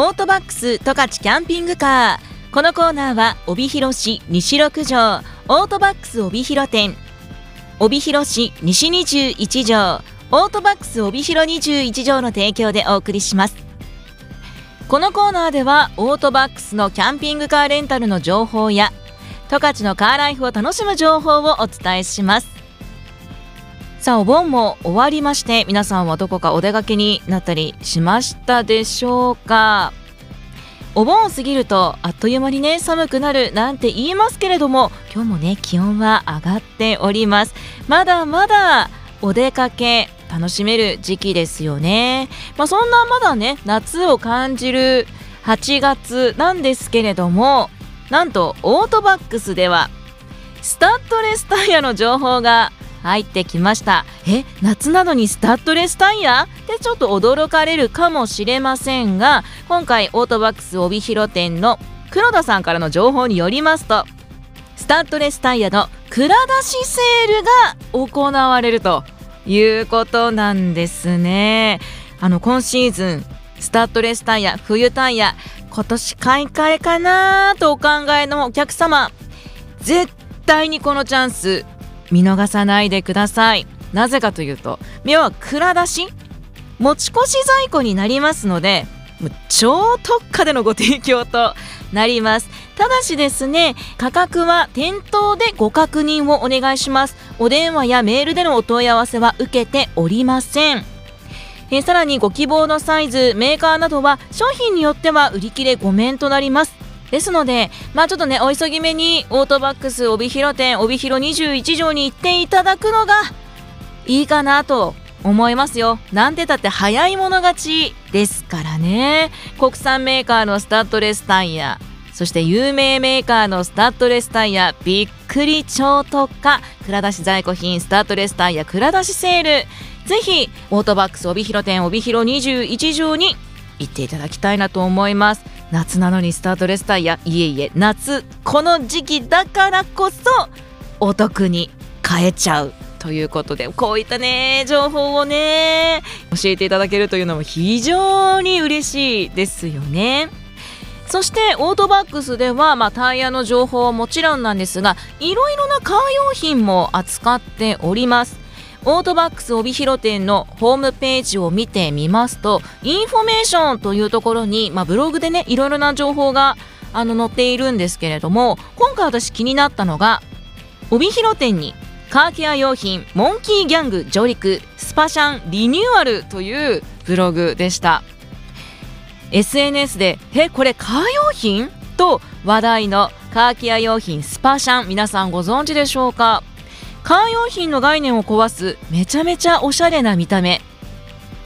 オートバックス十勝キャンピングカー。このコーナーは帯広市西六条オートバックス帯広店。帯広市西21条オートバックス帯広21条の提供でお送りします。このコーナーではオートバックスのキャンピングカーレンタルの情報や十勝のカーライフを楽しむ情報をお伝えします。さあお盆も終わりまして皆さんはどこかお出かけになったりしましたでしょうか？お盆を過ぎるとあっという間にね寒くなるなんて言いますけれども今日もね気温は上がっております。まだまだお出かけ楽しめる時期ですよね。まあ、そんなまだね夏を感じる8月なんですけれどもなんとオートバックスではスタッドレスタイヤの情報が入ってきました。え夏なのにスタッドレスタイヤ？ってちょっと驚かれるかもしれませんが今回オートバックス帯広店の黒田さんからの情報によりますとスタッドレスタイヤの蔵出しセールが行われるということなんですね。あの今シーズンスタッドレスタイヤ冬タイヤ今年買い替えかなとお考えのお客様絶対にこのチャンス見逃さないでください。なぜかというと要は蔵出し持ち越し在庫になりますので超特価でのご提供となります。ただしですね価格は店頭でご確認をお願いします。お電話やメールでのお問い合わせは受けておりません。えさらにご希望のサイズメーカーなどは商品によっては売り切れごめんとなります。ですのでまあちょっとねお急ぎ目にオートバックス帯広店帯広21条に行っていただくのがいいかなと思いますよ。なんてたって早い者勝ちですからね。国産メーカーのスタッドレスタイヤそして有名メーカーのスタッドレスタイヤびっくり超特価蔵出し在庫品スタッドレスタイヤ蔵出しセール。ぜひオートバックス帯広店帯広21条に行っていただきたいなと思います。夏なのにスタッドレスタイヤいえいえ夏この時期だからこそお得に買えちゃうということでこういったね情報をね教えていただけるというのも非常に嬉しいですよね。そしてオートバックスでは、まあ、タイヤの情報はもちろんなんですがいろいろなカー用品も扱っておりますオートバックス帯広店のホームページを見てみますとインフォメーションというところに、まあ、ブログでねいろいろな情報があの載っているんですけれども今回私気になったのが帯広店にカーケア用品モンキーギャング上陸スパシャンリニューアルというブログでした SNS で「えこれカー用品?」と話題のカーケア用品スパシャン皆さんご存知でしょうか？カー用品の概念を壊すめちゃめちゃおしゃれな見た目。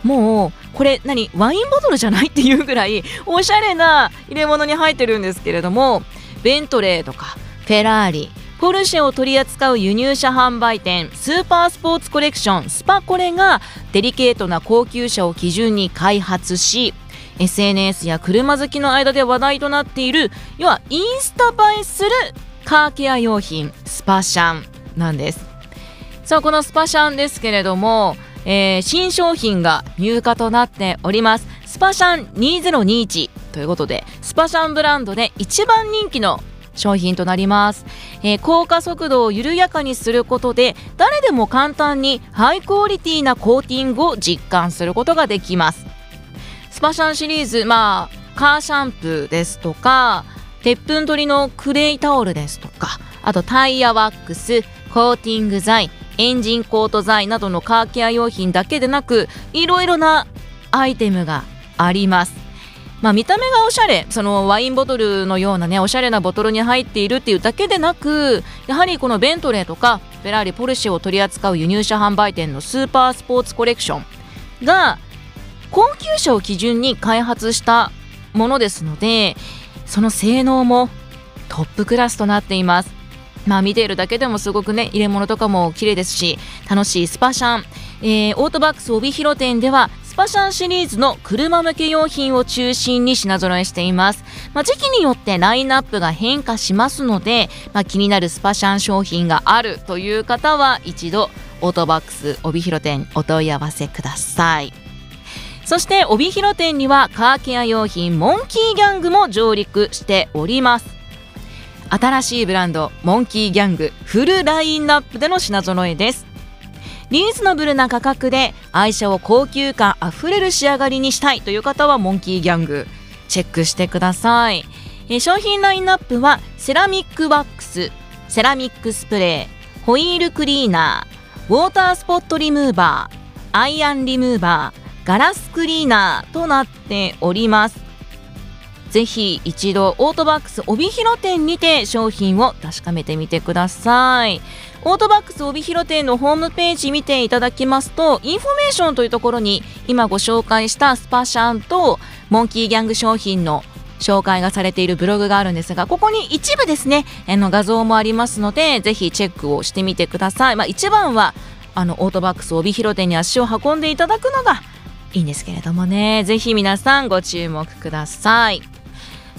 もうこれ何ワインボトルじゃないっていうぐらいおしゃれな入れ物に入ってるんですけれどもベントレーとかフェラーリポルシェを取り扱う輸入車販売店スーパースポーツコレクションスパコレがデリケートな高級車を基準に開発し SNS や車好きの間で話題となっている要はインスタ映えするカーケア用品スパシャン。なんです。さあこのスパシャンですけれども、えー、新商品が入荷となっております。スパシャン2021ということでスパシャンブランドで一番人気の商品となります、えー、降下速度を緩やかにすることで誰でも簡単にハイクオリティなコーティングを実感することができます。スパシャンシリーズまあカーシャンプーですとか鉄粉取りのクレイタオルですとかあとタイヤワックスコーティング剤エンジンコート剤などのカーケア用品だけでなくいろいろなアイテムがあります。まあ、見た目がおしゃれそのワインボトルのようなねおしゃれなボトルに入っているっていうだけでなくやはりこのベントレーとかフェラーリポルシェを取り扱う輸入車販売店のスーパースポーツコレクションが高級車を基準に開発したものですのでその性能もトップクラスとなっています。まあ見ているだけでもすごくね入れ物とかも綺麗ですし楽しいスパシャン、えー、オートバックス帯広店ではスパシャンシリーズの車向け用品を中心に品揃えしています、まあ、時期によってラインナップが変化しますので、まあ、気になるスパシャン商品があるという方は一度オートバックス帯広店お問い合わせください。そして帯広店にはカーケア用品モンキーギャングも上陸しております。新しいブランドモンキーギャングフルラインナップでの品揃えです。リーズナブルな価格で愛車を高級感あふれる仕上がりにしたいという方はモンキーギャング。チェックしてください。商品ラインナップはセラミックワックスセラミックスプレーホイールクリーナーウォータースポットリムーバーアイアンリムーバーガラスクリーナーとなっております。ぜひ一度オートバックス帯広店にて商品を確かめてみてください。オートバックス帯広店のホームページ見ていただきますとインフォメーションというところに今ご紹介したスパシャンとモンキーギャング商品の紹介がされているブログがあるんですがここに一部ですねあの画像もありますのでぜひチェックをしてみてください、まあ、一番はあのオートバックス帯広店に足を運んでいただくのがいいんですけれどもね。ぜひ皆さんご注目ください。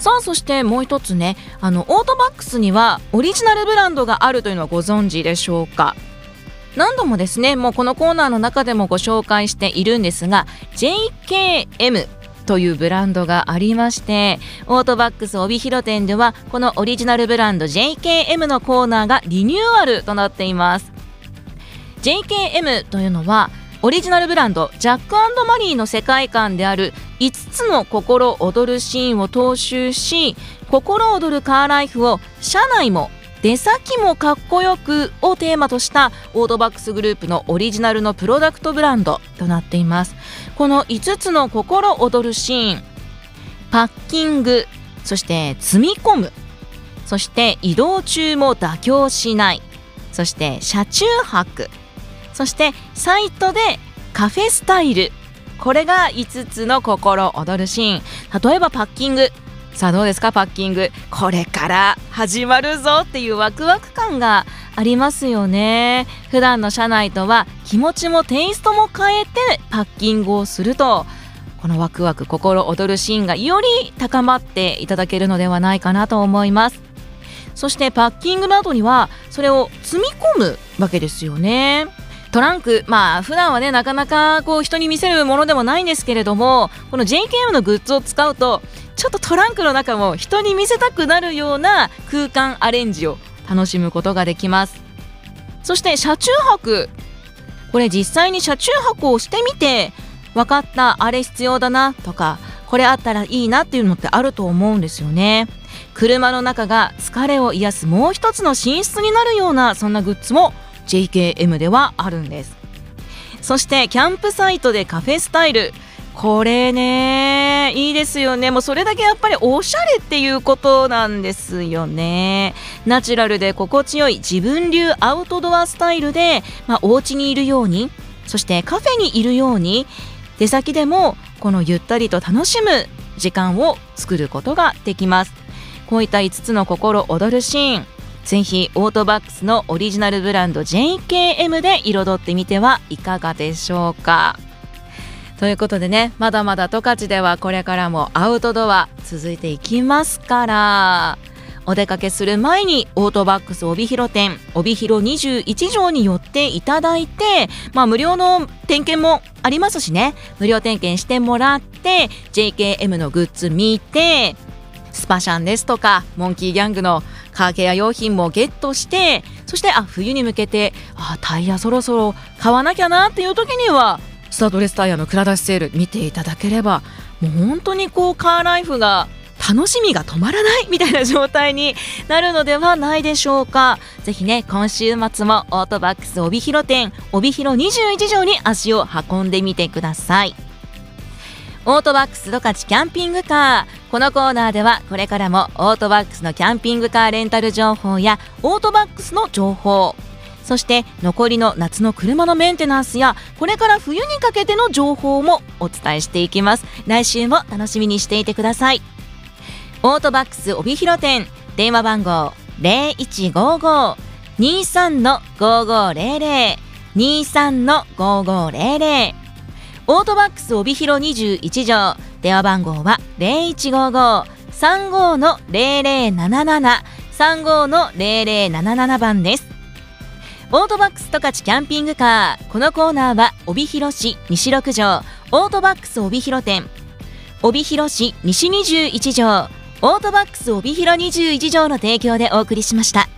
さあそしてもう一つねあのオートバックスにはオリジナルブランドがあるというのはご存知でしょうか？何度もですねもうこのコーナーの中でもご紹介しているんですが JKM というブランドがありましてオートバックス帯広店ではこのオリジナルブランド JKM のコーナーがリニューアルとなっています。JKM というのはオリジナルブランドジャックマリーの世界観である5つの心躍るシーンを踏襲し心躍るカーライフを車内も出先もかっこよくをテーマとしたオートバックスグループのオリジナルのプロダクトブランドとなっています。この5つの心躍るシーンパッキングそして積み込むそして移動中も妥協しないそして車中泊そしてサイトでカフェスタイルこれが5つの心躍るシーン。例えばパッキング。さあどうですかパッキング。これから始まるぞっていうワクワク感がありますよね。普段の車内とは気持ちもテイストも変えてパッキングをするとこのワクワク心躍るシーンがより高まっていただけるのではないかなと思います。そしてパッキングの後にはそれを積み込むわけですよね。トランクまあ普段はねなかなかこう人に見せるものでもないんですけれどもこの JKM のグッズを使うとちょっとトランクの中も人に見せたくなるような空間アレンジを楽しむことができます。そして車中泊。これ実際に車中泊をしてみて分かったあれ必要だなとかこれあったらいいなっていうのってあると思うんですよね。車の中が疲れを癒すもう一つの寝室になるようなそんなグッズも JKM ではあるんです。そしてキャンプサイトでカフェスタイル。これねいいですよね。もうそれだけやっぱりおしゃれっていうことなんですよね。ナチュラルで心地よい自分流アウトドアスタイルで、まあ、お家にいるようにそしてカフェにいるように出先でもこのゆったりと楽しむ時間を作ることができます。こういった5つの心躍るシーン。ぜひオートバックスのオリジナルブランド JKM で彩ってみてはいかがでしょうか。ということでねまだまだ十勝ではこれからもアウトドア続いていきますから。お出かけする前にオートバックス帯広店帯広21条に寄っていただいて、まあ、無料の点検もありますしね。無料点検してもらって JKM のグッズ見てスパシャンですとかモンキーギャングのカーケア用品もゲットしてそしてあ冬に向けてあタイヤそろそろ買わなきゃなっていう時にはスタッドレスタイヤの蔵出しセール見ていただければもう本当にこうカーライフが楽しみが止まらないみたいな状態になるのではないでしょうか。ぜひね今週末もオートバックス帯広店帯広21条に足を運んでみてください。オートバックス十勝キャンピングカー。このコーナーではこれからもオートバックスのキャンピングカーレンタル情報やオートバックスの情報。そして残りの夏の車のメンテナンスやこれから冬にかけての情報もお伝えしていきます。来週も楽しみにしていてください。オートバックス帯広店電話番号0155-23-5500 23の5500オートバックス帯広21条。電話番号は0155-35の0077 35の0077番です。オートバックス十勝キャンピングカー。このコーナーは帯広市西六条。オートバックス帯広店。帯広市西21条。オートバックス帯広21条の提供でお送りしました。